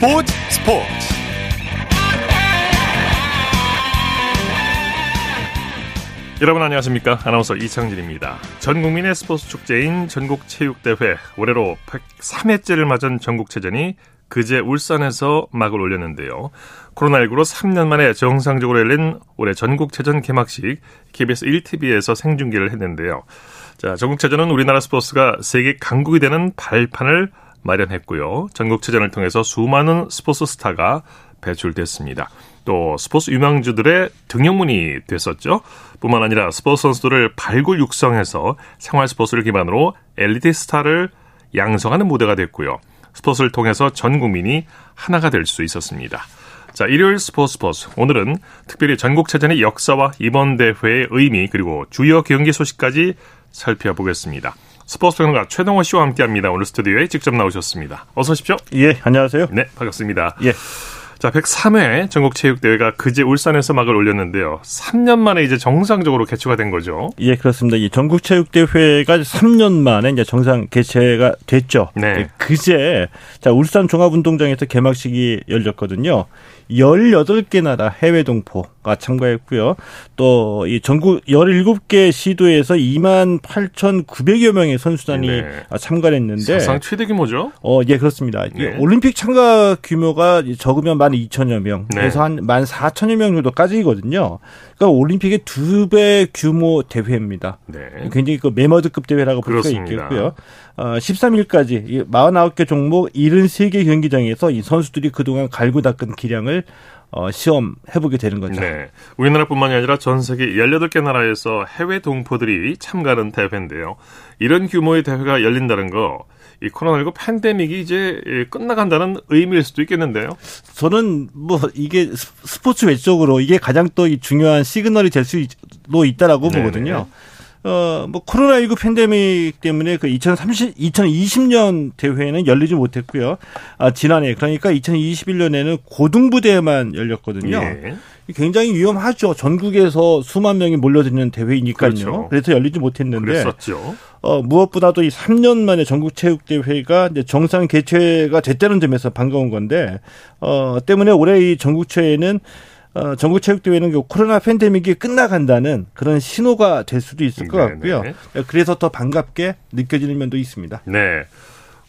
스포츠 스포츠 여러분 안녕하십니까 아나운서 이창진입니다 전 국민의 스포츠 축제인 전국체육대회 올해로 103회째를 맞은 전국체전이 그제 울산에서 막을 올렸는데요. 코로나19로 3년 만에 정상적으로 열린 올해 전국체전 개막식 KBS 1TV에서 생중계를 했는데요. 자, 전국체전은 우리나라 스포츠가 세계 강국이 되는 발판을 마련했고요. 전국체전을 통해서 수많은 스포츠 스타가 배출됐습니다. 또 스포츠 유망주들의 등용문이 됐었죠. 뿐만 아니라 스포츠 선수들을 발굴 육성해서 생활 스포츠를 기반으로 엘리트 스타를 양성하는 무대가 됐고요. 스포츠를 통해서 전 국민이 하나가 될 수 있었습니다. 자, 일요일 스포츠 스포츠. 오늘은 특별히 전국체전의 역사와 이번 대회의 의미 그리고 주요 경기 소식까지 살펴보겠습니다. 스포츠 평론가 최동호 씨와 함께합니다. 오늘 스튜디오에 직접 나오셨습니다. 어서 오십시오. 예, 안녕하세요. 네, 반갑습니다. 예. 자, 103회 전국체육대회가 그제 울산에서 막을 올렸는데요. 3년 만에 이제 정상적으로 개최가 된 거죠. 예, 그렇습니다. 이 전국체육대회가 3년 만에 이제 정상 개최가 됐죠. 네. 예, 그제 자 울산 종합운동장에서 개막식이 열렸거든요. 18개 나라 해외 동포가 참가했고요. 또 이 전국 17개 시도에서 2만 8,900여 명의 선수단이 네. 참가를 했는데 사상 최대 규모죠. 어, 예, 그렇습니다. 이 네. 올림픽 참가 규모가 적으면 12,000여 명, 네. 그래서 한 14,000여 명 정도까지거든요. 그러니까 올림픽의 두 배 규모 대회입니다. 네. 굉장히 그 메머드급 대회라고 볼 수가. 있겠고요. 어, 13일까지 49개 종목 73개 경기장에서 이 선수들이 그동안 갈고 닦은 기량을 어, 시험해보게 되는 거죠. 네. 우리나라뿐만이 아니라 전 세계 18개 나라에서 해외 동포들이 참가하는 대회인데요. 이런 규모의 대회가 열린다는 거, 이 코로나19 팬데믹이 이제 끝나간다는 의미일 수도 있겠는데요. 저는 뭐 이게 스- 스포츠 외적으로 이게 가장 또 이 중요한 시그널이 될 수도 있다라고 네네. 보거든요. 어, 뭐 코로나19 팬데믹 때문에 그 2030, 2020년 대회는 열리지 못했고요. 아, 지난해 그러니까 2021년에는 고등부대에만 열렸거든요. 예. 굉장히 위험하죠. 전국에서 수만 명이 몰려드는 대회이니까요. 그렇죠. 그래서 열리지 못했는데 그랬었죠. 어, 무엇보다도 이 3년 만에 전국체육대회가 이제 정상 개최가 됐다는 점에서 반가운 건데, 어, 때문에 올해 이 전국체에는 어, 전국체육대회는 그 코로나 팬데믹이 끝나간다는 그런 신호가 될 수도 있을 것 네네. 같고요. 그래서 더 반갑게 느껴지는 면도 있습니다. 네.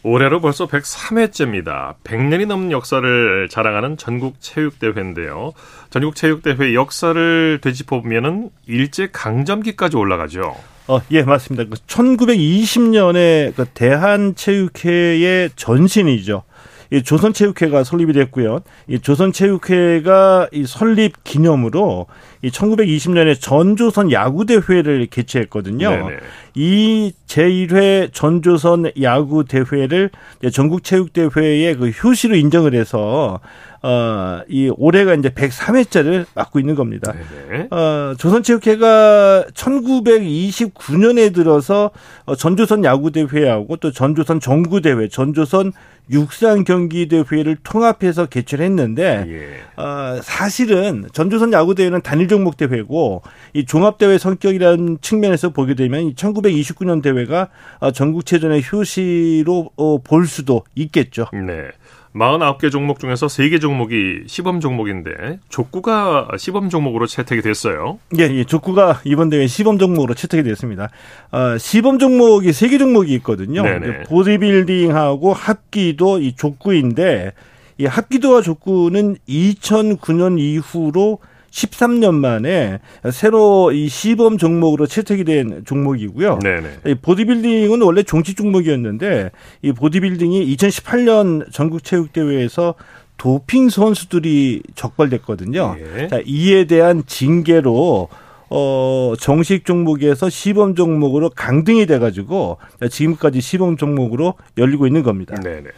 올해로 벌써 103회째입니다. 100년이 넘는 역사를 자랑하는 전국체육대회인데요. 전국체육대회 역사를 되짚어보면은 일제강점기까지 올라가죠. 어, 예, 맞습니다. 그 1920년에 그 대한체육회의 전신이죠. 이 조선체육회가 설립이 됐고요. 이 조선체육회가 이 설립 기념으로 이 1920년에 전조선 야구대회를 개최했거든요. 네네. 이 제1회 전조선 야구 대회를 전국 체육 대회의 그 효시로 인정을 해서 어, 이 올해가 이제 103회째를 맞고 있는 겁니다. 네네. 어, 조선체육회가 1929년에 들어서 어, 전조선 야구대회하고 또 전조선 정구대회, 전조선 육상 경기 대회를 통합해서 개최를 했는데, 예. 어, 사실은 전조선 야구 대회는 단일 종목 대회고, 이 종합 대회 성격이라는 측면에서 보게 되면 이 1929년 대회가 어, 전국 체전의 효시로 어, 볼 수도 있겠죠. 네. 49개 종목 중에서 3개 종목이 시범 종목인데 족구가 시범 종목으로 채택이 됐어요. 예, 예, 족구가 이번 대회 시범 종목으로 채택이 됐습니다. 어, 시범 종목이 세개 종목이 있거든요. 보디빌딩하고 합기도 이 족구인데 이 합기도와 족구는 2009년 이후로 13년 만에 새로 이 시범 종목으로 채택이 된 종목이고요. 네네. 이 보디빌딩은 원래 종치 종목이었는데 이 보디빌딩이 2018년 전국체육대회에서 도핑 선수들이 적발됐거든요. 예. 자, 이에 대한 징계로 어 정식 종목에서 시범 종목으로 강등이 돼가지고 지금까지 시범 종목으로 열리고 있는 겁니다. 네네.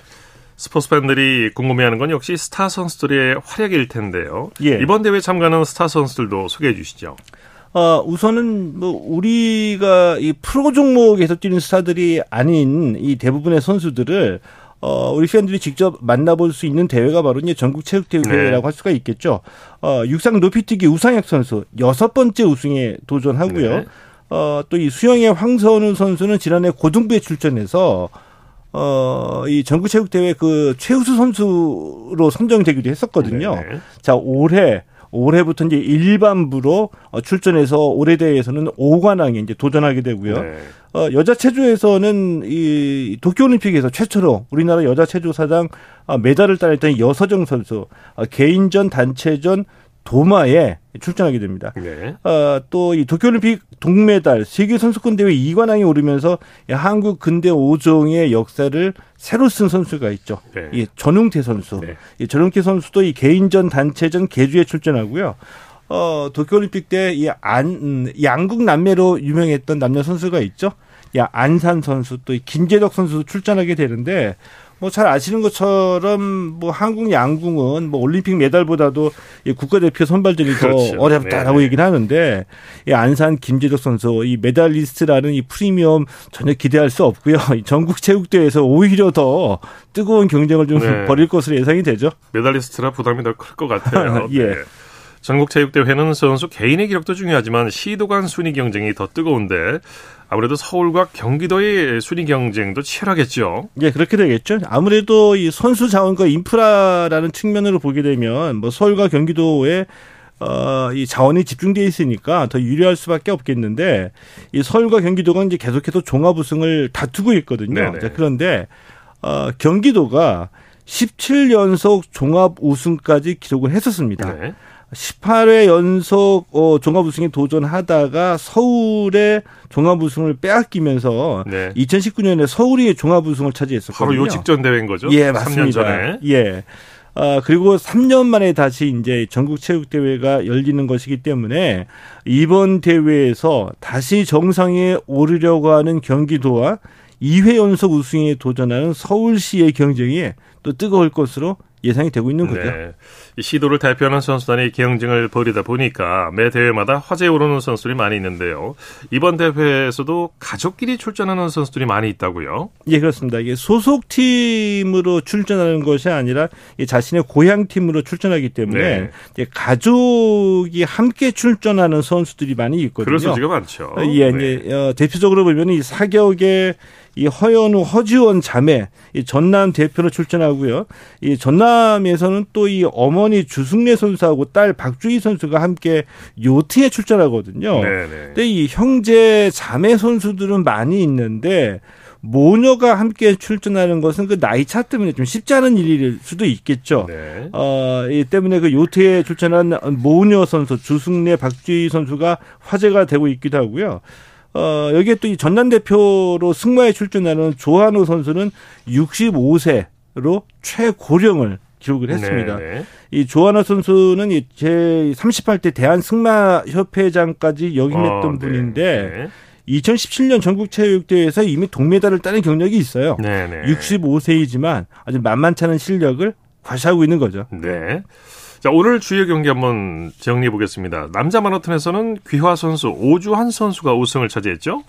스포츠 팬들이 궁금해하는 건 역시 스타 선수들의 활약일 텐데요. 예. 이번 대회 참가하는 스타 선수들도 소개해 주시죠. 어, 우선은 뭐 우리가 이 프로 종목에서 뛰는 스타들이 아닌 이 대부분의 선수들을 어, 우리 팬들이 직접 만나볼 수 있는 대회가 바로 이제 전국체육대회라고 네. 할 수가 있겠죠. 어, 육상 높이뛰기 우상혁 선수 여섯 번째 우승에 도전하고요. 네. 어, 또 이 수영의 황선우 선수는 지난해 고등부에 출전해서 어, 이 전국체육대회 그 최우수 선수로 선정되기도 했었거든요. 네네. 자, 올해 올해부터 이제 일반부로 어, 출전해서 올해 대회에서는 5관왕에 이제 도전하게 되고요. 네. 어, 여자 체조에서는 이 도쿄올림픽에서 최초로 우리나라 여자 체조 사장 어, 메달을 따냈던 여서정 선수 어, 개인전, 단체전, 도마에 출전하게 됩니다. 네. 어, 또 이 도쿄올림픽 동메달 세계 선수권 대회 2관왕에 오르면서 한국 근대 5종의 역사를 새로 쓴 선수가 있죠. 네. 이 전웅태 선수. 네. 이 전웅태 선수도 이 개인전, 단체전 개주에 출전하고요. 어, 도쿄올림픽 때 이 안, 양궁 남매로 유명했던 남녀 선수가 있죠. 야, 안산 선수 또 김재덕 선수 출전하게 되는데 뭐 잘 아시는 것처럼 뭐 한국 양궁은 뭐 올림픽 메달보다도 이 국가대표 선발전이 그렇죠. 더 어렵다라고 네. 얘기를 하는데 이 안산 김재덕 선수 이 메달리스트라는 이 프리미엄 전혀 기대할 수 없고요. 전국 체육대회에서 오히려 더 뜨거운 경쟁을 좀 네. 벌일 것으로 예상이 되죠. 메달리스트라 부담이 더 클 것 같아요. 예. 네. 전국체육대회는 선수 개인의 기록도 중요하지만 시도 간 순위 경쟁이 더 뜨거운데 아무래도 서울과 경기도의 순위 경쟁도 치열하겠죠. 예, 그렇게 되겠죠. 아무래도 이 선수 자원과 인프라라는 측면으로 보게 되면 뭐 서울과 경기도에 어, 이 자원이 집중되어 있으니까 더 유리할 수밖에 없겠는데 이 서울과 경기도가 이제 계속해서 종합 우승을 다투고 있거든요. 자, 그런데 어, 경기도가 17연속 종합 우승까지 기록을 했었습니다. 네. 18회 연속 어, 종합 우승에 도전하다가 서울의 종합 우승을 빼앗기면서 네. 2019년에 서울이 종합 우승을 차지했었거든요. 바로 요 직전 대회인 거죠? 예, 맞습니다. 3년 전에. 예. 아, 그리고 3년 만에 다시 이제 전국 체육 대회가 열리는 것이기 때문에 이번 대회에서 다시 정상에 오르려고 하는 경기도와 2회 연속 우승에 도전하는 서울시의 경쟁이 또 뜨거울 것으로 예상이 되고 있는 거죠. 네. 시도를 대표하는 선수단이 경쟁을 벌이다 보니까 매 대회마다 화제에 오르는 선수들이 많이 있는데요. 이번 대회에서도 가족끼리 출전하는 선수들이 많이 있다고요? 예, 그렇습니다. 이게 소속 팀으로 출전하는 것이 아니라 자신의 고향 팀으로 출전하기 때문에 네. 가족이 함께 출전하는 선수들이 많이 있거든요. 그런 소지가 많죠. 예, 네. 예, 어, 대표적으로 보면 이 사격의 이 허연우, 허지원 자매, 이 전남 대표로 출전하고요. 이 전남에서는 또 이 어머니 주승래 선수하고 딸 박주희 선수가 함께 요트에 출전하거든요. 네네. 근데 이 형제 자매 선수들은 많이 있는데 모녀가 함께 출전하는 것은 그 나이 차 때문에 좀 쉽지 않은 일일 수도 있겠죠. 네. 어, 이 때문에 그 요트에 출전한 모녀 선수 주승래 박주희 선수가 화제가 되고 있기도 하고요. 어, 여기에 또 이 전남 대표로 승마에 출전하는 조한우 선수는 65세로 최고령을 기록을 했습니다. 네네. 네. 이 조한우 선수는 제 38대 대한 승마 협회장까지 역임했던 어, 네. 분인데 네. 2017년 전국체육대회에서 이미 동메달을 따는 경력이 있어요. 네네. 65세이지만 아주 만만치 않은 실력을 과시하고 있는 거죠. 네. 자, 오늘 주요 경기 한번 정리해 보겠습니다. 남자 마라톤에서는 귀화 선수 오주환 선수가 우승을 차지했죠?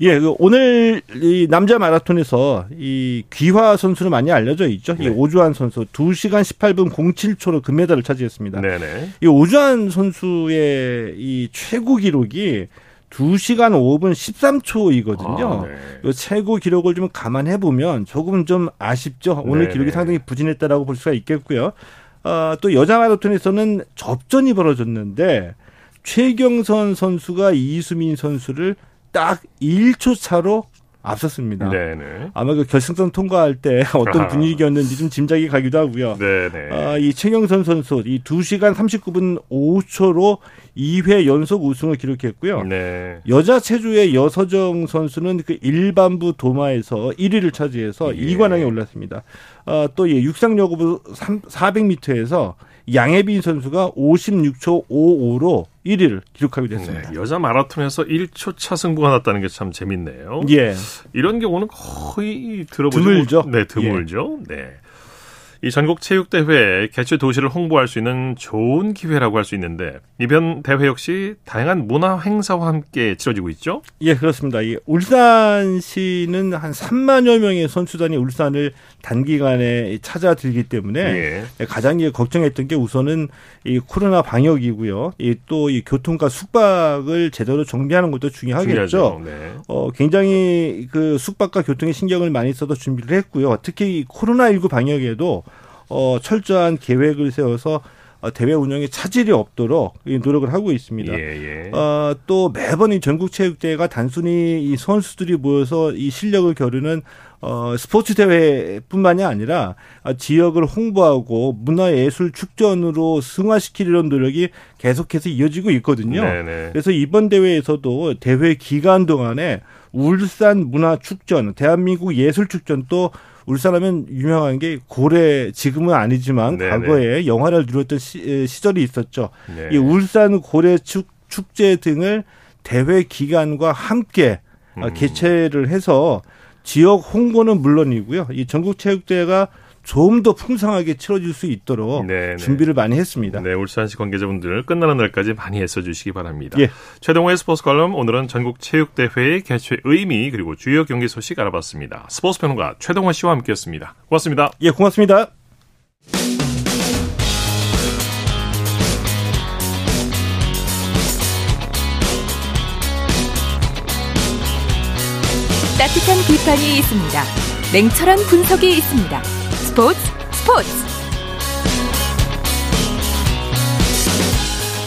예, 그 오늘 이 남자 마라톤에서 이 귀화 선수는 많이 알려져 있죠. 네. 이 오주환 선수 2시간 18분 07초로 금메달을 차지했습니다. 네네. 이 오주환 선수의 이 최고 기록이 2시간 5분 13초이거든요. 아, 네. 이 최고 기록을 좀 감안해 보면 조금 좀 아쉽죠. 오늘 네네. 기록이 상당히 부진했다라고 볼 수가 있겠고요. 어, 또 여자 마라톤에서는 접전이 벌어졌는데 최경선 선수가 이수민 선수를 딱 1초 차로 앞섰습니다. 네네. 아마 그 결승선 통과할 때 어떤 분위기였는지 좀 짐작이 가기도 하고요. 네네. 아, 이 최경선 선수 이 2시간 39분 5초로 2회 연속 우승을 기록했고요. 네. 여자 체조의 여서정 선수는 그 일반부 도마에서 1위를 차지해서 예. 2관왕에 올랐습니다. 아, 또 예, 육상 여고부 400m에서 양혜빈 선수가 56초 55로 1위를 기록하게 됐습니다. 네, 여자 마라톤에서 1초 차 승부가 났다는 게 참 재밌네요. 예. 이런 경우는 거의 들어보지 드물죠. 못, 네, 드물죠. 예. 네. 이 전국 체육대회 개최 도시를 홍보할 수 있는 좋은 기회라고 할 수 있는데 이번 대회 역시 다양한 문화 행사와 함께 치러지고 있죠? 예, 그렇습니다. 이 울산시는 한 3만여 명의 선수단이 울산을 단기간에 찾아들기 때문에 예. 가장 걱정했던 게 우선은 이 코로나 방역이고요. 또 이 교통과 숙박을 제대로 정비하는 것도 중요하겠죠. 네. 어, 굉장히 그 숙박과 교통에 신경을 많이 써서 준비를 했고요. 특히 이 코로나19 방역에도 어, 철저한 계획을 세워서 어, 대회 운영에 차질이 없도록 노력을 하고 있습니다. 예, 예. 어, 또 매번 이 전국체육대회가 단순히 이 선수들이 모여서 이 실력을 겨루는 어, 스포츠 대회뿐만이 아니라 지역을 홍보하고 문화예술 축전으로 승화시키려는 노력이 계속해서 이어지고 있거든요. 네네. 네. 그래서 이번 대회에서도 대회 기간 동안에 울산 문화축전, 대한민국 예술축전 또 울산하면 유명한 게 고래 지금은 아니지만 네네. 과거에 영화를 누렸던 시, 절이 있었죠. 네. 이 울산 고래 축, 축제 등을 대회 기간과 함께 음. 개최를 해서 지역 홍보는 물론이고요. 이 전국 체육대회가 좀 더 풍성하게 치러질 수 있도록 네네. 네. 준비를 많이 했습니다. 네, 울산시 관계자분들 끝나는 날까지 많이 애써주시기 바랍니다. 예. 최동호의 스포츠 관람 오늘은 전국 체육대회의 개최 의미 그리고 주요 경기 소식 알아봤습니다. 스포츠 평론가 최동호 씨와 함께했습니다. 고맙습니다. 예, 고맙습니다. 따뜻한 비판이 있습니다. 냉철한 분석이 있습니다. 스포츠 스포츠.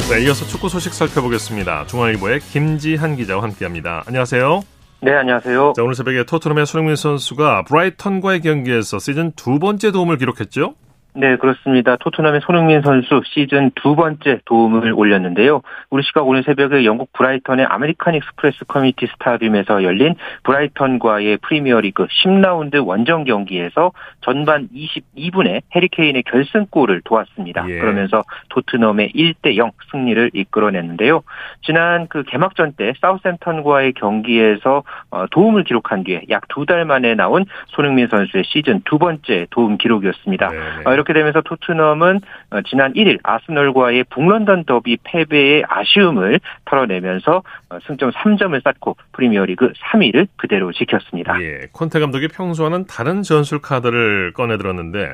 네, 이어서 축구 소식 살펴보겠습니다. 중앙일보의 김지한 기자와 함께합니다. 안녕하세요. 네, 안녕하세요. 자, 오늘 새벽에 토트넘의 손흥민 선수가 브라이턴과의 경기에서 시즌 두 번째 도움을 기록했죠? 네, 그렇습니다. 토트넘의 손흥민 선수 시즌 두 번째 도움을 올렸는데요. 우리 시각 오늘 새벽에 영국 브라이턴의 아메리칸 익스프레스 커뮤니티 스타디움에서 열린 브라이턴과의 프리미어리그 10라운드 원정 경기에서 전반 22분에 해리 케인의 결승골을 도왔습니다. 예. 그러면서 토트넘의 1대 0 승리를 이끌어냈는데요. 지난 그 개막전 때 사우샘프턴과의 경기에서 어, 도움을 기록한 뒤에 약 두 달 만에 나온 손흥민 선수의 시즌 두 번째 도움 기록이었습니다. 네. 네. 이렇게 되면서 토트넘은 어, 지난 1일 아스널과의 북런던 더비 패배의 아쉬움을 털어내면서 어, 승점 3점을 쌓고 프리미어리그 3위를 그대로 지켰습니다. 예, 콘테 감독이 평소와는 다른 전술 카드를 꺼내들었는데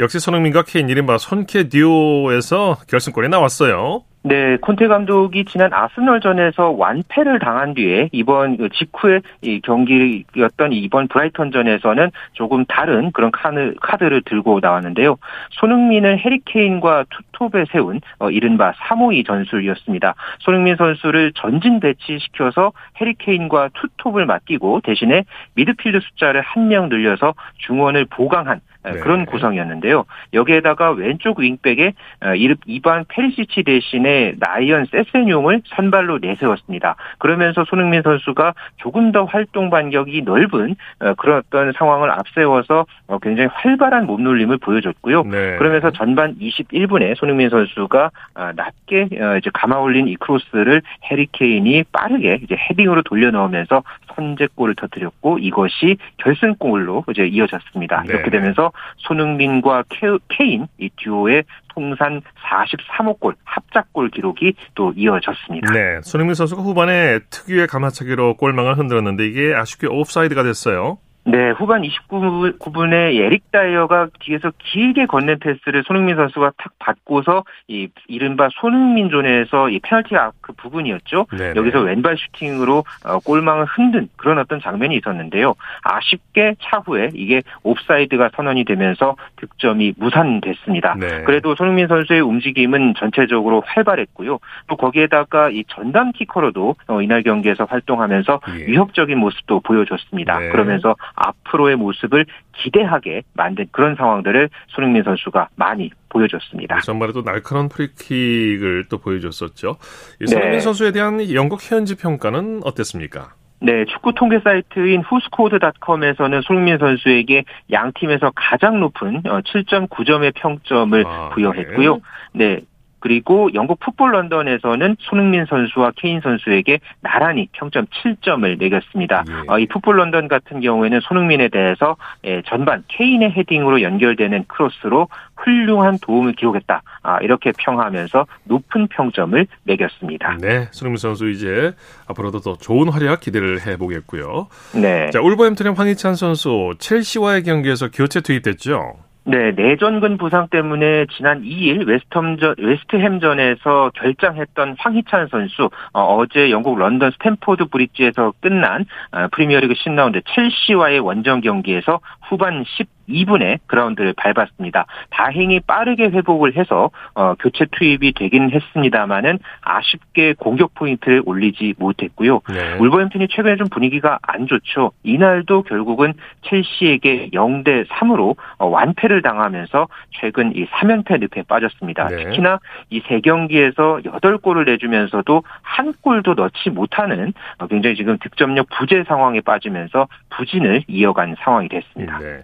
역시 손흥민과 케인 이른바 손케 듀오에서 결승골이 나왔어요. 네, 콘테 감독이 지난 아스널전에서 완패를 당한 뒤에 이번 그 직후의 이 경기였던 이번 브라이턴전에서는 조금 다른 그런 카드, 카드를 들고 나왔는데요. 손흥민은 해리 케인과 투톱에 세운 어, 이른바 352 전술이었습니다. 손흥민 선수를 전진 배치시켜서 해리 케인과 투톱을 맡기고 대신에 미드필드 숫자를 한 명 늘려서 중원을 보강한 네. 그런 구성이었는데요. 여기에다가 왼쪽 윙백에 어, 이반 페리시치 대신에 라이언 세세뇽을 선발로 내세웠습니다. 그러면서 손흥민 선수가 조금 더 활동 반경이 넓은 어, 그런 어떤 상황을 앞세워서 어, 굉장히 활발한 몸놀림을 보여줬고요. 네. 그러면서 전반 21분에 손흥민 선수가 낮게 이제 감아 올린 이 크로스를 해리 케인이 빠르게 이제 헤딩으로 돌려 넣으면서 선제골을 터뜨렸고 이것이 결승골로 이제 이어졌습니다. 네. 이렇게 되면서 손흥민과 케인 이 듀오의 통산 43호 골 합작골 기록이 또 이어졌습니다. 네, 손흥민 선수가 후반에 특유의 감아차기로 골망을 흔들었는데 이게 아쉽게 오프사이드가 됐어요. 네, 후반 29분에 에릭 다이어가 뒤에서 길게 건넨 패스를 손흥민 선수가 탁 받고서 이 이른바 손흥민 존에서 이 페널티 아크 부분이었죠. 네네. 여기서 왼발 슈팅으로 어, 골망을 흔든 그런 어떤 장면이 있었는데요. 아쉽게 차후에 이게 옵사이드가 선언이 되면서 득점이 무산됐습니다. 네. 그래도 손흥민 선수의 움직임은 전체적으로 활발했고요. 또 거기에다가 이 전담 키커로도 어, 이날 경기에서 활동하면서 예. 위협적인 모습도 보여줬습니다. 네. 그러면서 앞으로의 모습을 기대하게 만든 그런 상황들을 손흥민 선수가 많이 보여줬습니다. 전반에도 날카로운 프리킥을 또 보여줬었죠. 이 손흥민 네. 선수에 대한 영국 현지 평가는 어땠습니까? 네, 축구 통계 사이트인 후스코드닷컴에서는 손흥민 선수에게 양 팀에서 가장 높은 7.9점의 어, 평점을 아, 부여했고요. 네. 네 그리고 영국 풋볼 런던에서는 손흥민 선수와 케인 선수에게 나란히 평점 7점을 매겼습니다. 예. 어, 이 풋볼 런던 같은 경우에는 손흥민에 대해서 예, 전반 케인의 헤딩으로 연결되는 크로스로 훌륭한 도움을 기록했다. 아, 이렇게 평하면서 높은 평점을 매겼습니다. 네, 손흥민 선수 이제 앞으로도 더 좋은 활약 기대를 해보겠고요. 네. 자, 울버햄튼의 황희찬 선수 첼시와의 경기에서 교체 투입됐죠. 네, 내전근 부상 때문에 지난 2일 웨스트햄전, 웨스트햄전에서 결장했던 황희찬 선수 어, 제 영국 런던 스탠포드 브릿지에서 끝난 어, 프리미어리그 10라운드 첼시와의 원정 경기에서 후반 12분에 그라운드를 밟았습니다. 다행히 빠르게 회복을 해서 어, 교체 투입이 되긴 했습니다만은 아쉽게 공격 포인트를 올리지 못했고요. 네. 울버햄튼이 최근에 좀 분위기가 안 좋죠. 이날도 결국은 첼시에게 0대 3으로 어, 완패를 당하면서 최근 이 3연패 늪에 빠졌습니다. 네. 특히나 이 세 경기에서 8골을 내주면서도 한 골도 넣지 못하는 어, 굉장히 지금 득점력 부재 상황에 빠지면서 부진을 이어간 상황이 됐습니다. 네.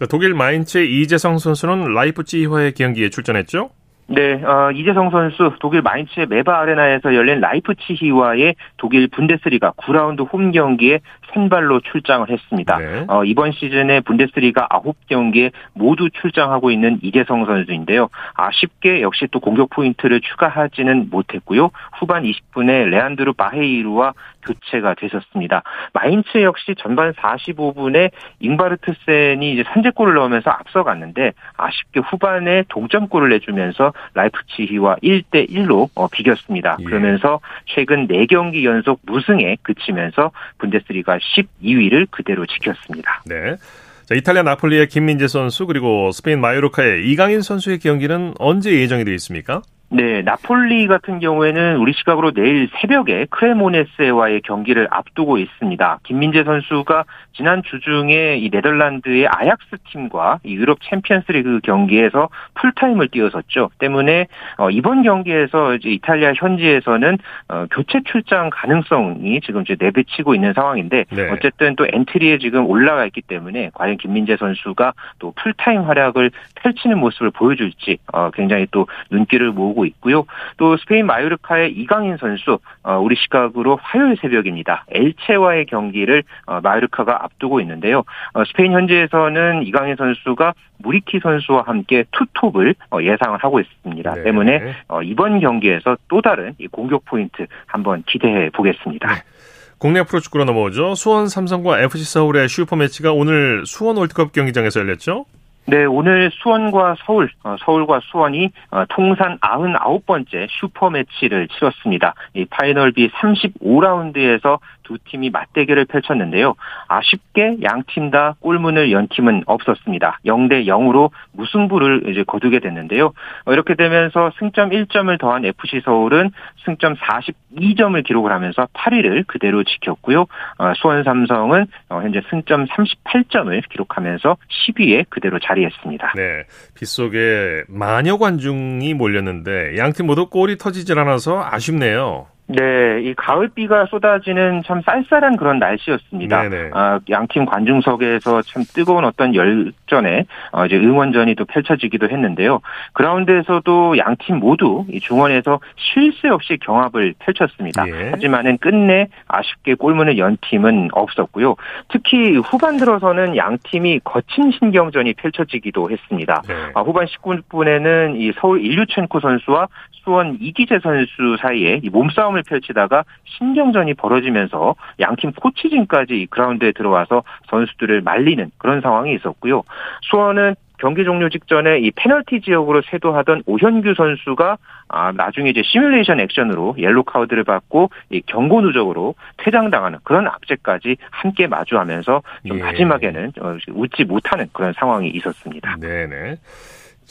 자, 독일 마인츠의 이재성 선수는 라이프치히와의 경기에 출전했죠. 네, 어, 이재성 선수 독일 마인츠의 메바 아레나에서 열린 라이프치히와의 독일 분데스리가 9라운드 홈 경기에 선발로 출장을 했습니다. 네. 어, 이번 시즌에 분데스리가 9경기에 모두 출장하고 있는 이재성 선수인데요. 아쉽게 역시 또 공격 포인트를 추가하지는 못했고요. 후반 20분에 레안드루 바헤이루와 교체가 되셨습니다. 마인츠 역시 전반 45분에 잉바르트센이 이제 선제골을 넣으면서 앞서갔는데 아쉽게 후반에 동점골을 내주면서 라이프치히와 1대 1로 어, 비겼습니다. 예. 그러면서 최근 4경기 연속 무승에 그치면서 분데스리가 12위를 그대로 지켰습니다. 네. 자, 이탈리아 나폴리의 김민재 선수 그리고 스페인 마요르카의 이강인 선수의 경기는 언제 예정이 되어 있습니까? 네, 나폴리 같은 경우에는 우리 시각으로 내일 새벽에 크레모네스와의 경기를 앞두고 있습니다. 김민재 선수가 지난 주중에 이 네덜란드의 아약스 팀과 이 유럽 챔피언스리그 경기에서 풀타임을 뛰어섰죠. 때문에 어, 이번 경기에서 이제 이탈리아 현지에서는 어, 교체 출장 가능성이 지금 이제 내비치고 있는 상황인데 네. 어쨌든 또 엔트리에 지금 올라가 있기 때문에 과연 김민재 선수가 또 풀타임 활약을 펼치는 모습을 보여줄지 어, 굉장히 또 눈길을 모으고 있고요. 또 스페인 마요르카의 이강인 선수 어, 우리 시각으로 화요일 새벽입니다. 엘체와의 경기를 어, 마요르카가 앞두고 있는데요. 어, 스페인 현지에서는 이강인 선수가 무리키 선수와 함께 투톱을 어, 예상을 하고 있습니다. 네. 때문에 어, 이번 경기에서 또 다른 이 공격 포인트 한번 기대해 보겠습니다. 국내 프로축구로 넘어오죠. 수원 삼성과 FC 서울의 슈퍼매치가 오늘 수원 월드컵 경기장에서 열렸죠. 네, 오늘 수원과 서울, 어, 서울과 수원이 어, 통산 99번째 슈퍼매치를 치렀습니다. 이 파이널 B 35라운드에서 두 팀이 맞대결을 펼쳤는데요. 아쉽게 양 팀 다 골문을 연 팀은 없었습니다. 0대 0으로 무승부를 이제 거두게 됐는데요. 어, 이렇게 되면서 승점 1점을 더한 FC 서울은 승점 42점을 기록을 하면서 8위를 그대로 지켰고요. 어, 수원 삼성은 어, 현재 승점 38점을 기록하면서 10위에 그대로 자리했습니다. 네. 빗속에 마녀 관중이 몰렸는데 양 팀 모두 골이 터지질 않아서 아쉽네요. 네, 이 가을비가 쏟아지는 참 쌀쌀한 그런 날씨였습니다. 네네. 아, 양팀 관중석에서 참 뜨거운 어떤 열전에 어, 이제 응원전이 또 펼쳐지기도 했는데요. 그라운드에서도 양팀 모두 이 중원에서 쉴 새 없이 경합을 펼쳤습니다. 예. 하지만은 끝내 아쉽게 골문을 연 팀은 없었고요. 특히 후반 들어서는 양 팀이 거친 신경전이 펼쳐지기도 했습니다. 네. 아, 후반 19분에는 이 서울 일류첸코 선수와 수원 이기재 선수 사이에 이 몸싸움을 펼치다가 신경전이 벌어지면서 양팀 코치진까지 이 그라운드에 들어와서 선수들을 말리는 그런 상황이 있었고요. 수원은 경기 종료 직전에 이 페널티 지역으로 세도하던 오현규 선수가 아, 나중에 이제 시뮬레이션 액션으로 옐로 카드를 받고 이 경고 누적으로 퇴장당하는 그런 악재까지 함께 마주하면서 좀 예. 마지막에는 어, 웃지 못하는 그런 상황이 있었습니다. 네네.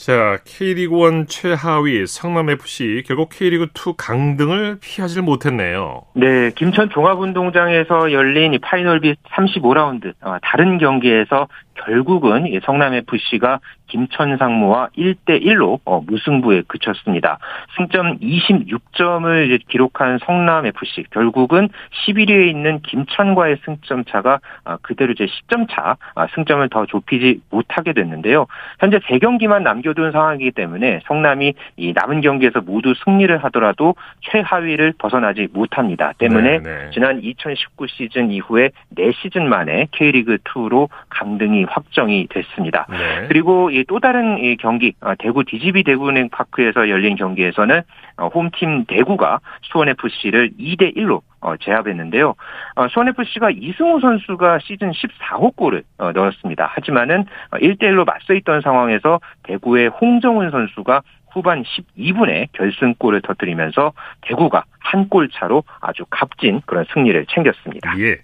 자, K리그 1 최하위 성남FC 결국 K리그 2 강등을 피하지를 못했네요. 네, 김천 종합운동장에서 열린 이 파이널 B 35라운드 어, 다른 경기에서 결국은 성남 FC가 김천 상무와 1대 1로 어, 무승부에 그쳤습니다. 승점 26점을 기록한 성남 FC 결국은 11위에 있는 김천과의 승점 차가 아, 그대로 이제 10점 차 아, 승점을 더 좁히지 못하게 됐는데요. 현재 3경기만 남겨둔 상황이기 때문에 성남이 이 남은 경기에서 모두 승리를 하더라도 최하위를 벗어나지 못합니다. 때문에 네, 네. 지난 2019 시즌 이후에 4시즌 만에 K리그 2로 강등이 확정이 됐습니다. 네. 그리고 또 다른 경기 아, 대구 DGB 대구은행 파크에서 열린 경기에서는 어, 홈팀 대구가 수원 FC를 2대 1로 어, 제압했는데요. 어, 수원FC가 이승우 선수가 시즌 14호 골을 어, 넣었습니다. 하지만은 1대 1로 맞서 있던 상황에서 대구의 홍정운 선수가 후반 12분에 결승골을 터뜨리면서 대구가 한 골 차로 아주 값진 그런 승리를 챙겼습니다. 예.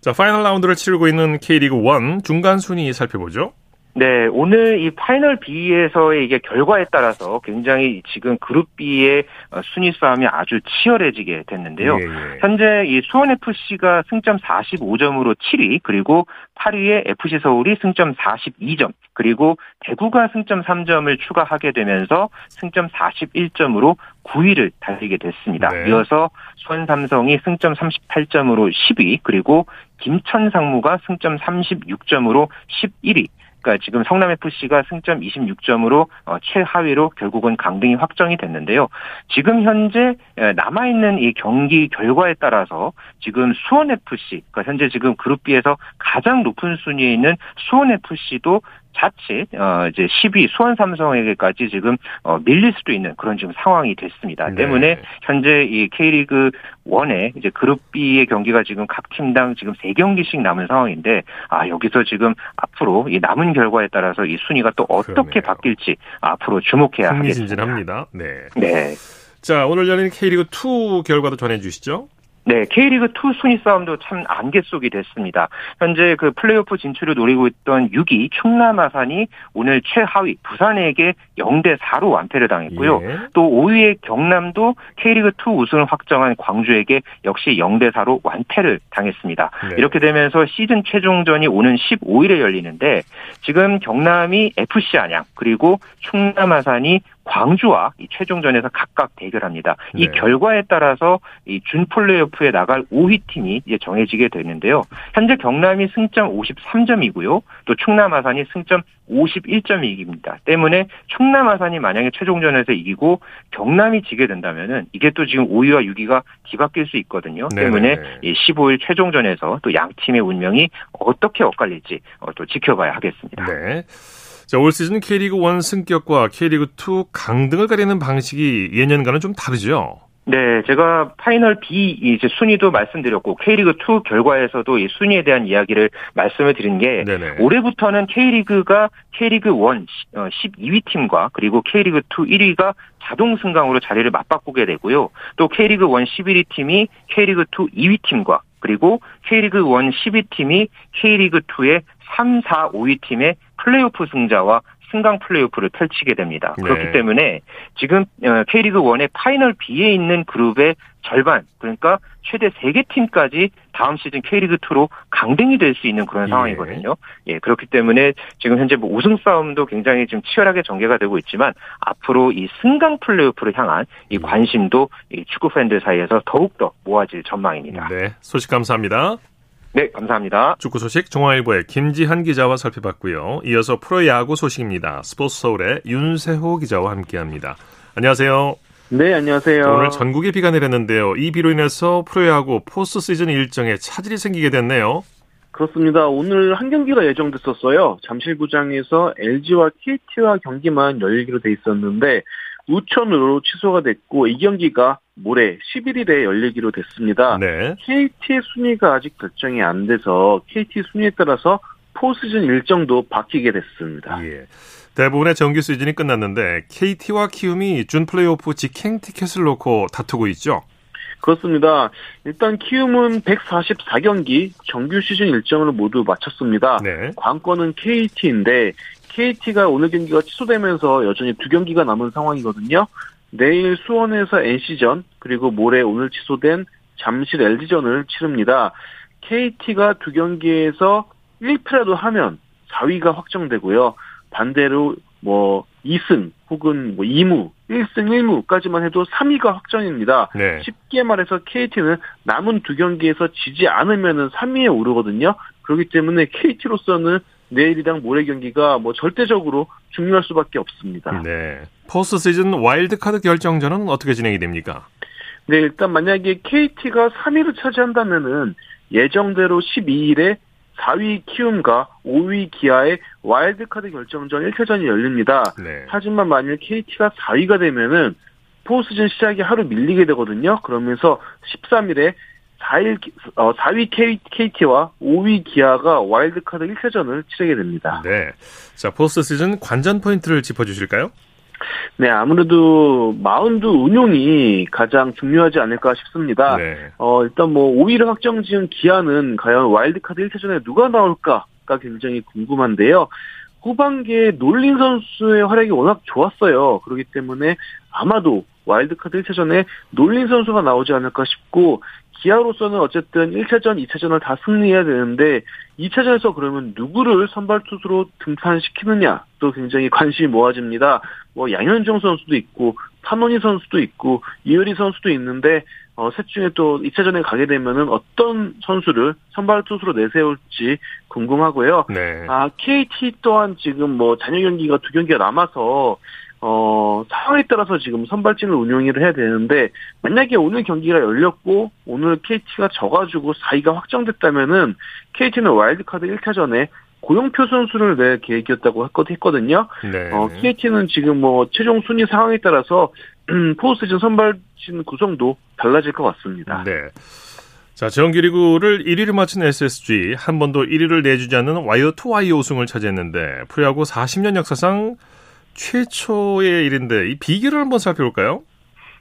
자, 파이널 라운드를 치르고 있는 K리그 1 중간 순위 살펴보죠. 네, 오늘 이 파이널 B에서의 이게 결과에 따라서 굉장히 지금 그룹 B의 어, 순위 싸움이 아주 치열해지게 됐는데요. 예, 예. 현재 이 수원 FC가 승점 45점으로 7위, 그리고 8위에 FC 서울이 승점 42점, 그리고 대구가 승점 3점을 추가하게 되면서 승점 41점으로 9위를 달리게 됐습니다. 네. 이어서 수원 삼성이 승점 38점으로 10위, 그리고 김천 상무가 승점 36점으로 11위, 그러니까 지금 성남 FC가 승점 26점으로 어, 최하위로 결국은 강등이 확정이 됐는데요. 지금 현재 남아 있는 이 경기 결과에 따라서 지금 수원 FC, 그러니까 현재 지금 그룹 B에서 가장 높은 순위에 있는 수원 FC도 자칫 어 이제 10위 수원 삼성에게까지 지금 어 밀릴 수도 있는 그런 지금 상황이 됐습니다. 네. 때문에 현재 이 K리그 1의 이제 그룹 B의 경기가 지금 각 팀당 지금 3경기씩 남은 상황인데 아 여기서 지금 앞으로 이 남은 결과에 따라서 이 순위가 또 어떻게 그러네요. 바뀔지 앞으로 주목해야 하겠습니다. 네. 네. 자, 오늘 열린 K리그 2 결과도 전해 주시죠. 네, K리그 2 순위 싸움도 참 안개 속이 됐습니다. 현재 그 플레이오프 진출을 노리고 있던 6위 충남 아산이 오늘 최하위 부산에게 0대 4로 완패를 당했고요. 예. 또 5위의 경남도 K리그 2 우승을 확정한 광주에게 역시 0대 4로 완패를 당했습니다. 네. 이렇게 되면서 시즌 최종전이 오는 15일에 열리는데 지금 경남이 FC 안양 그리고 충남 아산이 광주와 이 최종전에서 각각 대결합니다. 이 네. 결과에 따라서 이 준 플레이오프에 나갈 5위 팀이 이제 정해지게 되는데요. 현재 경남이 승점 53점이고요. 또 충남 아산이 승점 51점이 이깁니다. 때문에 충남 아산이 만약에 최종전에서 이기고 경남이 지게 된다면은 이게 또 지금 5위와 6위가 뒤바뀔 수 있거든요. 네네. 때문에 이 15일 최종전에서 또 양 팀의 운명이 어떻게 엇갈릴지 어, 또 지켜봐야 하겠습니다. 네. 자, 올 시즌 K리그 1 승격과 K리그 2 강등을 가리는 방식이 예년과는 좀 다르죠? 네, 제가 파이널 B 이제 순위도 말씀드렸고 K리그 2 결과에서도 이 순위에 대한 이야기를 말씀을 드린 게 네네. 올해부터는 K리그가 K리그 1 12위 어, 팀과 그리고 K리그 2 1위가 자동 승강으로 자리를 맞바꾸게 되고요. 또 K리그 1 11위 팀이 K리그 2 2위 팀과 그리고 K리그 1 12팀이 K리그 2의 3, 4, 5위 팀의 플레이오프 승자와 승강 플레이오프를 펼치게 됩니다. 네. 그렇기 때문에 지금 어, K리그 1의 파이널 B에 있는 그룹의 절반 그러니까 최대 3개 팀까지 다음 시즌 K리그 2로 강등이 될 수 있는 그런 예. 상황이거든요. 예, 그렇기 때문에 지금 현재 뭐 우승 싸움도 굉장히 지금 치열하게 전개가 되고 있지만 앞으로 이 승강 플레이오프를 향한 이 음. 관심도 이 축구 팬들 사이에서 더욱더 모아질 전망입니다. 네, 소식 감사합니다. 네, 감사합니다. 축구 소식 중앙일보의 김지한 기자와 살펴봤고요. 이어서 프로야구 소식입니다. 스포츠 서울의 윤세호 기자와 함께합니다. 안녕하세요. 네, 안녕하세요. 오늘 전국에 비가 내렸는데요. 이 비로 인해서 프로야구 포스트 시즌 일정에 차질이 생기게 됐네요. 그렇습니다. 오늘 한 경기가 예정됐었어요. 잠실구장에서 LG와 KT와 경기만 열리기로 돼 있었는데 우천으로 취소가 됐고 이 경기가 모레 11일에 열리기로 됐습니다. 네. KT의 순위가 아직 결정이 안 돼서 KT 순위에 따라서 포시즌 일정도 바뀌게 됐습니다. 예. 대부분의 정규 시즌이 끝났는데 KT와 키움이 준 플레이오프 직행 티켓을 놓고 다투고 있죠. 그렇습니다. 일단 키움은 144경기 정규 시즌 일정을 모두 마쳤습니다. 네. 관건은 KT인데 KT가 오늘 경기가 취소되면서 여전히 두 경기가 남은 상황이거든요. 내일 수원에서 NC전 그리고 모레 오늘 취소된 잠실 LG전을 치릅니다. KT가 두 경기에서 1패라도 하면 4위가 확정되고요. 반대로 뭐 2승 혹은 뭐 2무, 1승 1무까지만 해도 3위가 확정입니다. 네. 쉽게 말해서 KT는 남은 두 경기에서 지지 않으면은 3위에 오르거든요. 그렇기 때문에 KT로서는 내일이랑 모레 경기가 뭐 절대적으로 중요할 수밖에 없습니다. 네. 포스트 시즌 와일드카드 결정전은 어떻게 진행이 됩니까? 네, 일단 만약에 KT가 3위를 차지한다면은 예정대로 12일에 4위 키움과 5위 기아의 와일드카드 결정전 1차전이 열립니다. 네. 하지만 만일 KT가 4위가 되면은 포스트시즌 시작이 하루 밀리게 되거든요. 그러면서 13일에 4일, 어, 4위 KT와 5위 기아가 와일드카드 1차전을 치르게 됩니다. 네. 자, 포스트 시즌 관전 포인트를 짚어주실까요? 네, 아무래도 마운드 운용이 가장 중요하지 않을까 싶습니다. 네. 어, 일단 뭐 5위를 확정 지은 기아는 과연 와일드카드 1차전에 누가 나올까가 굉장히 궁금한데요. 후반기에 놀린 선수의 활약이 워낙 좋았어요. 그렇기 때문에 아마도 와일드카드 1차전에 놀린 선수가 나오지 않을까 싶고 기아로서는 어쨌든 1차전, 2차전을 다 승리해야 되는데 2차전에서 그러면 누구를 선발 투수로 등판시키느냐 또 굉장히 관심이 모아집니다. 뭐 양현종 선수도 있고 판원희 선수도 있고 이효리 선수도 있는데 어, 셋 중에 또 2차전에 가게 되면은 어떤 선수를 선발 투수로 내세울지 궁금하고요. 네. 아, KT 또한 지금 뭐 잔여 경기가 두 경기가 남아서 어, 상황에 따라서 지금 선발진을 운영을 해야 되는데, 만약에 오늘 경기가 열렸고, 오늘 KT가 져가지고 4위가 확정됐다면은, KT는 와일드카드 1차전에 고영표 선수를 낼 계획이었다고 했거든요. 네. 어, KT는 지금 뭐, 최종 순위 상황에 따라서, 음, 포스트시즌 선발진 구성도 달라질 것 같습니다. 네. 자, 정규리그를 1위를 마친 SSG, 한 번도 1위를 내주지 않는 와이어 투 와이어 우승을 차지했는데, 프로야구 40년 역사상 최초의 일인데, 이 비결을 한번 살펴볼까요?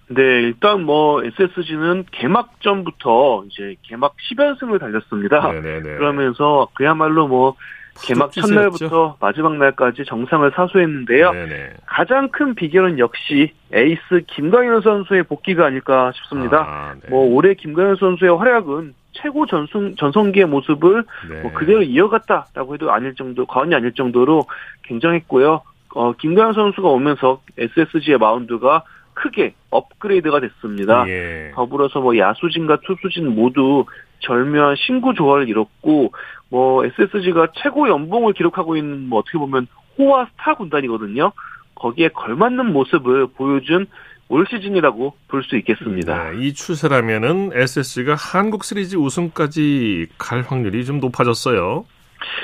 네, 일단 뭐, SSG는 개막 전부터 이제 개막 10연승을 달렸습니다. 네네네. 그러면서 그야말로 뭐, 개막? 첫날부터 마지막 날까지 정상을 사수했는데요. 네네. 가장 큰 비결은 역시 에이스 김광현 선수의 복귀가 아닐까 싶습니다. 아, 네. 뭐 올해 김광현 선수의 활약은 최고 전승, 전성기의 모습을 네. 뭐 그대로 이어갔다라고 해도 아닐 정도, 과언이 아닐 정도로 굉장했고요. 어, 김광현 선수가 오면서 SSG의 마운드가 크게 업그레이드가 됐습니다. 예. 더불어서 뭐 야수진과 투수진 모두 절묘한 신구 조화를 이뤘고 뭐 SSG가 최고 연봉을 기록하고 있는 뭐 어떻게 보면 호화 스타 군단이거든요. 거기에 걸맞는 모습을 보여준 올 시즌이라고 볼 수 있겠습니다. 네, 이 추세라면은 SSG가 한국 시리즈 우승까지 갈 확률이 좀 높아졌어요.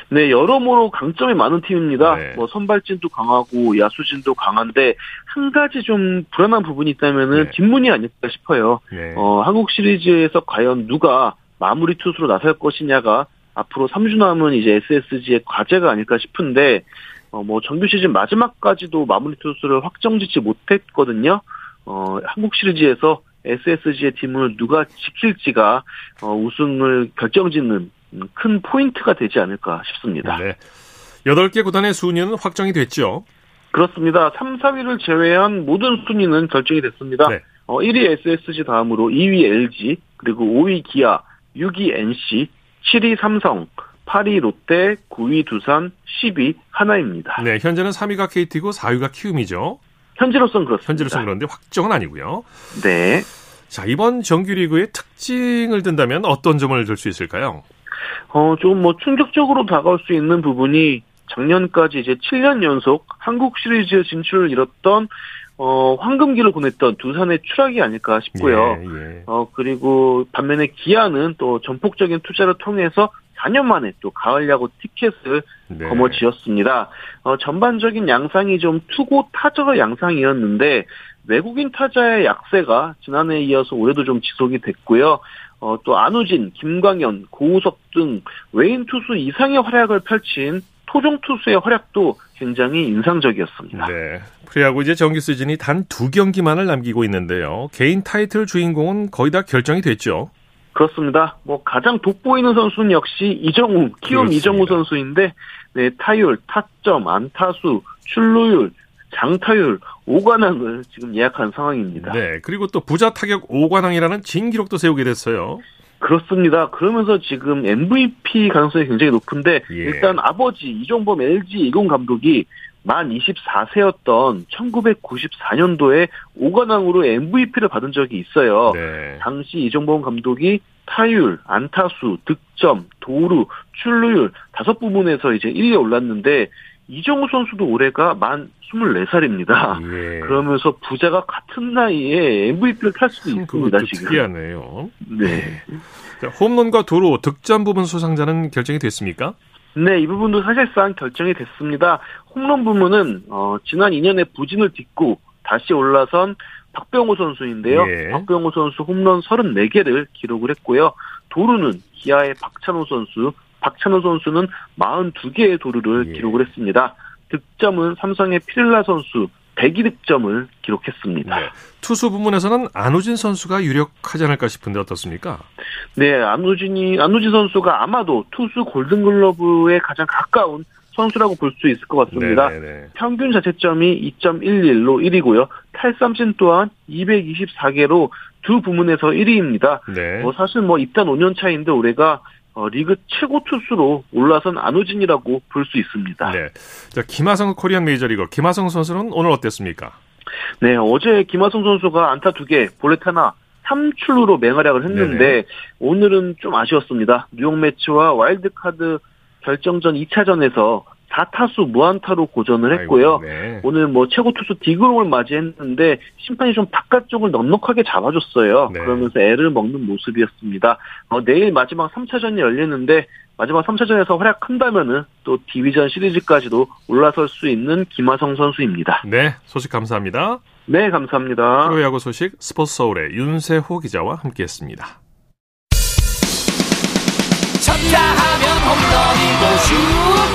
네, 여러모로 강점이 많은 팀입니다. 네. 뭐 선발진도 강하고 야수진도 강한데 한 가지 좀 불안한 부분이 있다면은 네. 뒷문이 아닐까 싶어요. 네. 어, 한국 시리즈에서 과연 누가 마무리 투수로 나설 것이냐가 앞으로 3주 남은 이제 SSG의 과제가 아닐까 싶은데, 어, 뭐 정규 시즌 마지막까지도 마무리 투수를 확정짓지 못했거든요. 어, 한국 시리즈에서 SSG의 팀을 누가 지킬지가 어, 우승을 결정짓는 음, 큰 포인트가 되지 않을까 싶습니다. 네. 8개 구단의 순위는 확정이 됐죠. 그렇습니다. 3, 4위를 제외한 모든 순위는 결정이 됐습니다. 네. 어, 1위 SSG 다음으로 2위 LG, 그리고 5위 기아, 6위 NC, 7위 삼성, 8위 롯데, 9위 두산, 10위 하나입니다. 네, 현재는 3위가 KT고 4위가 키움이죠. 현재로서는 그렇습니다. 현재로서는 그런데 확정은 아니고요. 네. 자, 이번 정규리그의 특징을 든다면 어떤 점을 들 수 있을까요? 어, 좀 뭐 충격적으로 다가올 수 있는 부분이 작년까지 이제 7년 연속 한국 시리즈 진출을 이뤘던 어, 황금기를 보냈던 두산의 추락이 아닐까 싶고요. 예, 예. 어, 그리고 반면에 기아는 또 전폭적인 투자를 통해서 4년 만에 또 가을 야구 티켓을 네. 거머쥐었습니다. 어, 전반적인 양상이 좀 투고 타저 양상이었는데 외국인 타자의 약세가 지난해에 이어서 올해도 좀 지속이 됐고요. 어, 또 안우진, 김광현, 고우석 등 외인 투수 이상의 활약을 펼친 토종 투수의 활약도 굉장히 인상적이었습니다. 네. 프리야구 이제 정규 시즌이 단 두 경기만을 남기고 있는데요. 개인 타이틀 주인공은 거의 다 결정이 됐죠. 그렇습니다. 뭐 가장 돋보이는 선수는 역시 이정우, 키움. 이정우 선수인데 네, 타율, 타점, 안타수, 출루율, 장타율, 오관왕을 지금 예약한 상황입니다. 네. 그리고 또 부자 타격 5관왕이라는 진기록도 세우게 됐어요. 그렇습니다. 그러면서 지금 MVP 가능성이 굉장히 높은데 예. 일단 아버지 이종범 LG 이공 감독이 만 24세였던 1994년도에 오관왕으로 MVP를 받은 적이 있어요. 네. 당시 이종범 감독이 타율, 안타수, 득점, 도루, 출루율 다섯 부문에서 이제 1위에 올랐는데 이정우 선수도 올해가 만 24살입니다. 예. 그러면서 부자가 같은 나이에 MVP를 탈 수도 참 있습니다, 지금. 특이하네요. 네. 자, 홈런과 도루, 득점 부분 수상자는 결정이 됐습니까? 네, 이 부분도 사실상 결정이 됐습니다. 홈런 부문은 어, 지난 2년에 부진을 딛고 다시 올라선 박병호 선수인데요. 예. 박병호 선수 홈런 34개를 기록을 했고요. 도루는 기아의 박찬호 선수, 박찬호 선수는 42개의 도루를 예. 기록을 했습니다. 득점은 삼성의 피렐라 선수 102득점을 기록했습니다. 네. 투수 부문에서는 안우진 선수가 유력하지 않을까 싶은데 어떻습니까? 네, 안우진이 안우진 선수가 아마도 투수 골든글러브에 가장 가까운 선수라고 볼 수 있을 것 같습니다. 네네네. 평균 자책점이 2.11로 1위고요. 탈삼진 또한 224개로 두 부문에서 1위입니다. 네. 뭐 사실 뭐 입단 5년 차인데 올해가 어, 리그 최고 투수로 올라선 안우진이라고 볼 수 있습니다. 네. 네. 자, 김하성 코리안 메이저리거 김하성 선수는 오늘 어땠습니까? 네, 어제 김하성 선수가 안타 2개, 볼넷 하나, 3출루로 맹활약을 했는데 네네. 오늘은 좀 아쉬웠습니다. 뉴욕 매치와 와일드카드 결정전 2차전에서 4타수 무안타로 고전을 했고요. 아이고, 네. 오늘 뭐 최고 투수 디그롱을 맞이했는데 심판이 좀 바깥쪽을 넉넉하게 잡아줬어요. 네. 그러면서 애를 먹는 모습이었습니다. 어, 내일 마지막 3차전이 열리는데 마지막 3차전에서 활약한다면은 또 디비전 시리즈까지도 올라설 수 있는 김하성 선수입니다. 네, 소식 감사합니다. 네, 감사합니다. 프로야구 소식 스포츠 서울의 윤세호 기자와 함께했습니다. 쳤다 하면 홈런이고 슛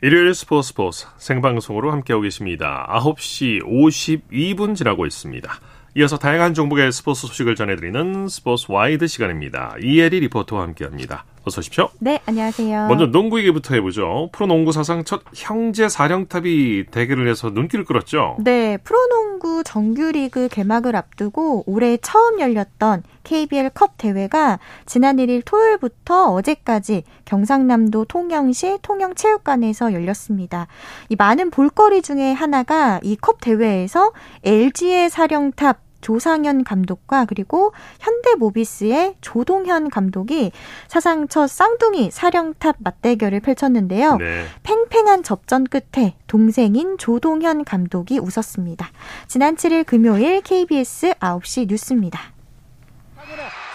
일요일 스포츠 스포츠 생방송으로 함께하고 계십니다. 9시 52분 지나고 있습니다. 이어서 다양한 종목의 스포츠 소식을 전해드리는 스포츠 와이드 시간입니다. 이혜리 리포터와 함께합니다. 어서 오십시오. 네, 안녕하세요. 먼저 농구 얘기부터 해보죠. 프로농구 사상 첫 형제 사령탑이 대결을 해서 눈길을 끌었죠. 네, 프로농구 정규리그 개막을 앞두고 올해 처음 열렸던 KBL 컵 대회가 지난 1일 토요일부터 어제까지 경상남도 통영시 통영체육관에서 열렸습니다. 이 많은 볼거리 중에 하나가 이 컵 대회에서 LG의 사령탑 조상현 감독과 그리고 현대모비스의 조동현 감독이 사상 첫 쌍둥이 사령탑 맞대결을 펼쳤는데요. 네. 팽팽한 접전 끝에 동생인 조동현 감독이 웃었습니다. 지난 7일 금요일 KBS 9시 뉴스입니다.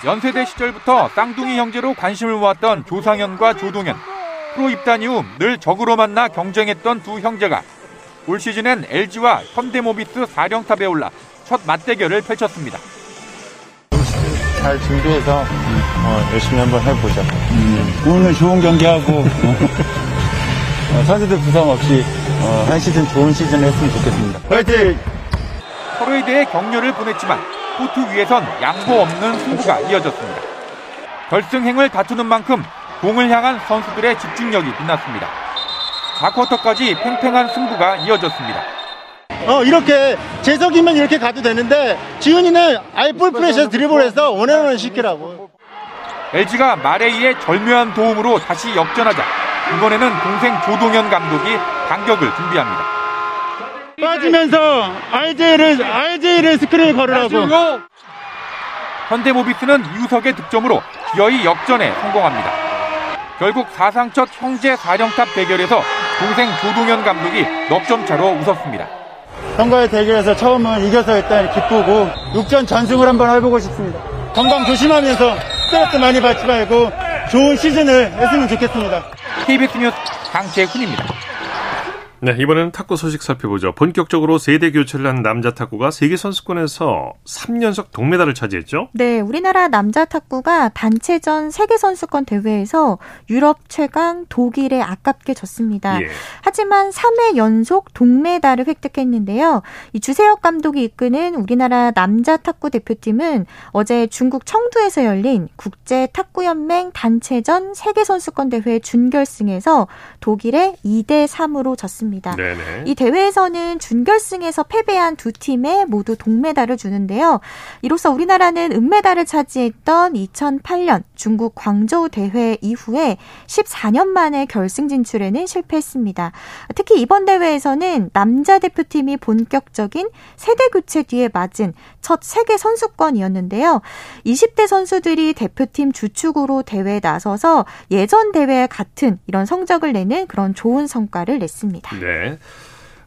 연세대 시절부터 쌍둥이 형제로 관심을 모았던 조상현과 조동현. 프로 입단 이후 늘 적으로 만나 경쟁했던 두 형제가 올 시즌엔 LG와 현대모비스 사령탑에 올라 첫 맞대결을 펼쳤습니다. 잘 준비해서 어, 열심히 한번 해보자. 오늘 좋은 경기하고 어, 선수들 부상 없이 어, 한 시즌 좋은 시즌 했으면 좋겠습니다. 화이팅! 서로에 대해 격려를 보냈지만 코트 위에선 양보 없는 승부가 이어졌습니다. 결승행을 다투는 만큼 공을 향한 선수들의 집중력이 빛났습니다. 4쿼터까지 팽팽한 승부가 이어졌습니다. 어, 이렇게 재석이면 이렇게 가도 되는데 지훈이는 아예 볼 프레셔 드리블해서 원앤원 시키라고. LG가 마레이의 절묘한 도움으로 다시 역전하자 이번에는 동생 조동현 감독이 반격을 준비합니다. 빠지면서 RJ를 RJ를 스크린을 걸으라고. 현대모비스는 유석의 득점으로 기어이 역전에 성공합니다. 결국 사상 첫 형제 사령탑 대결에서 동생 조동현 감독이 넉점 차로 웃었습니다. 형과의 대결에서 처음은 이겨서 일단 기쁘고 6전 전승을 한번 해보고 싶습니다. 건강 조심하면서 스트레스 많이 받지 말고 좋은 시즌을 했으면 좋겠습니다. KBS 뉴스 강재훈입니다. 네, 이번에는 탁구 소식 살펴보죠. 본격적으로 세대 교체를 한 남자 탁구가 세계 선수권에서 3연속 동메달을 차지했죠. 네, 우리나라 남자 탁구가 단체전 세계 선수권 대회에서 유럽 최강 독일에 아깝게 졌습니다. 예. 하지만 3회 연속 동메달을 획득했는데요. 이 주세혁 감독이 이끄는 우리나라 남자 탁구 대표팀은 어제 중국 청두에서 열린 국제 탁구 연맹 단체전 세계 선수권 대회 준결승에서 독일에 2대 3으로 졌습니다. 네네. 이 대회에서는 준결승에서 패배한 두 팀에 모두 동메달을 주는데요. 이로써 우리나라는 은메달을 차지했던 2008년 중국 광저우 대회 이후에 14년 만에 결승 진출에는 실패했습니다. 특히 이번 대회에서는 남자 대표팀이 본격적인 세대 교체 뒤에 맞은 첫 세계 선수권이었는데요. 20대 선수들이 대표팀 주축으로 대회에 나서서 예전 대회와 같은 이런 성적을 내는 그런 좋은 성과를 냈습니다. 네.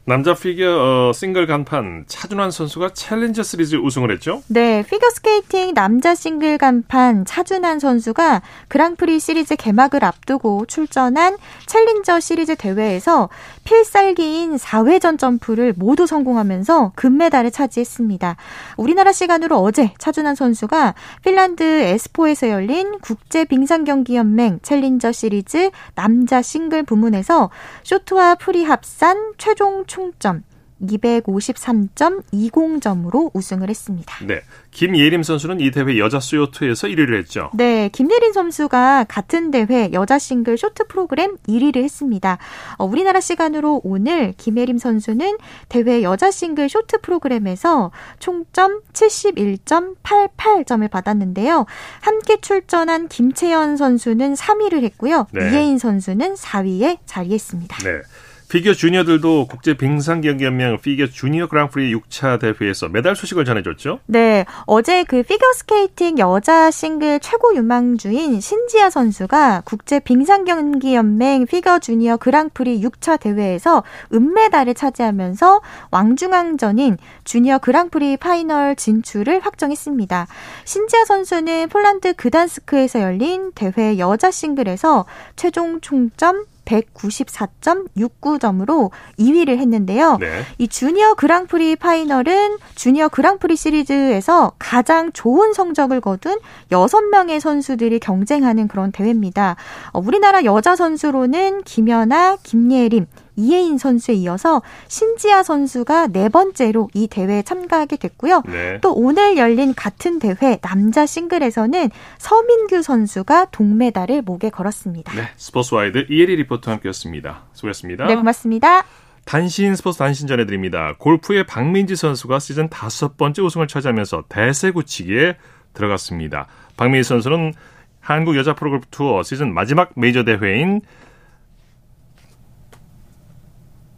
남자 피겨 어, 싱글 간판 차준환 선수가 챌린저 시리즈 우승을 했죠. 네, 피겨 스케이팅 남자 싱글 간판 차준환 선수가 그랑프리 시리즈 개막을 앞두고 출전한 챌린저 시리즈 대회에서 필살기인 4회전 점프를 모두 성공하면서 금메달을 차지했습니다. 우리나라 시간으로 어제 차준환 선수가 핀란드 에스포에서 열린 국제 빙상 경기 연맹 챌린저 시리즈 남자 싱글 부문에서 쇼트와 프리 합산 최종 총점 253.20점으로 우승을 했습니다. 네. 김예림 선수는 이 대회 여자 쇼트에서 1위를 했죠. 네, 김예림 선수가 같은 대회 여자 싱글 쇼트 프로그램 1위를 했습니다. 어, 우리나라 시간으로 오늘 김예림 선수는 대회 여자 싱글 쇼트 프로그램에서 총점 71.88점을 받았는데요. 함께 출전한 김채연 선수는 3위를 했고요. 네. 이해인 선수는 4위에 자리했습니다. 네. 피겨 주니어들도 국제 빙상 경기 연맹 피겨 주니어 그랑프리 6차 대회에서 메달 소식을 전해줬죠. 네, 어제 그 피겨 스케이팅 여자 싱글 최고 유망주인 신지아 선수가 국제 빙상 경기 연맹 피겨 주니어 그랑프리 6차 대회에서 은메달을 차지하면서 왕중왕전인 주니어 그랑프리 파이널 진출을 확정했습니다. 신지아 선수는 폴란드 그단스크에서 열린 대회 여자 싱글에서 최종 총점 194.69점으로 2위를 했는데요. 네. 이 주니어 그랑프리 파이널은 주니어 그랑프리 시리즈에서 가장 좋은 성적을 거둔 6명의 선수들이 경쟁하는 그런 대회입니다. 어, 우리나라 여자 선수로는 김연아, 김예림, 이혜인 선수에 이어서 신지아 선수가 네 번째로 이 대회에 참가하게 됐고요. 네. 또 오늘 열린 같은 대회 남자 싱글에서는 서민규 선수가 동메달을 목에 걸었습니다. 네. 스포츠와이드 이혜리 리포터와 함께했습니다. 수고했습니다. 네, 고맙습니다. 단신 스포츠 단신 전해드립니다. 골프의 박민지 선수가 시즌 다섯 번째 우승을 차지하면서 대세 굳히기에 들어갔습니다. 박민지 선수는 한국 여자 프로골프 투어 시즌 마지막 메이저 대회인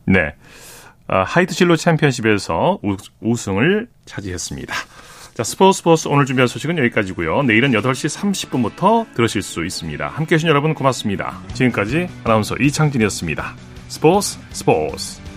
네 아, 하이트진로 챔피언십에서 우, 우승을 차지했습니다. 자, 스포츠 스포츠 오늘 준비한 소식은 여기까지고요. 내일은 8시 30분부터 들으실 수 있습니다. 함께해 주신 여러분 고맙습니다. 지금까지 아나운서 이창진이었습니다. 스포츠 스포츠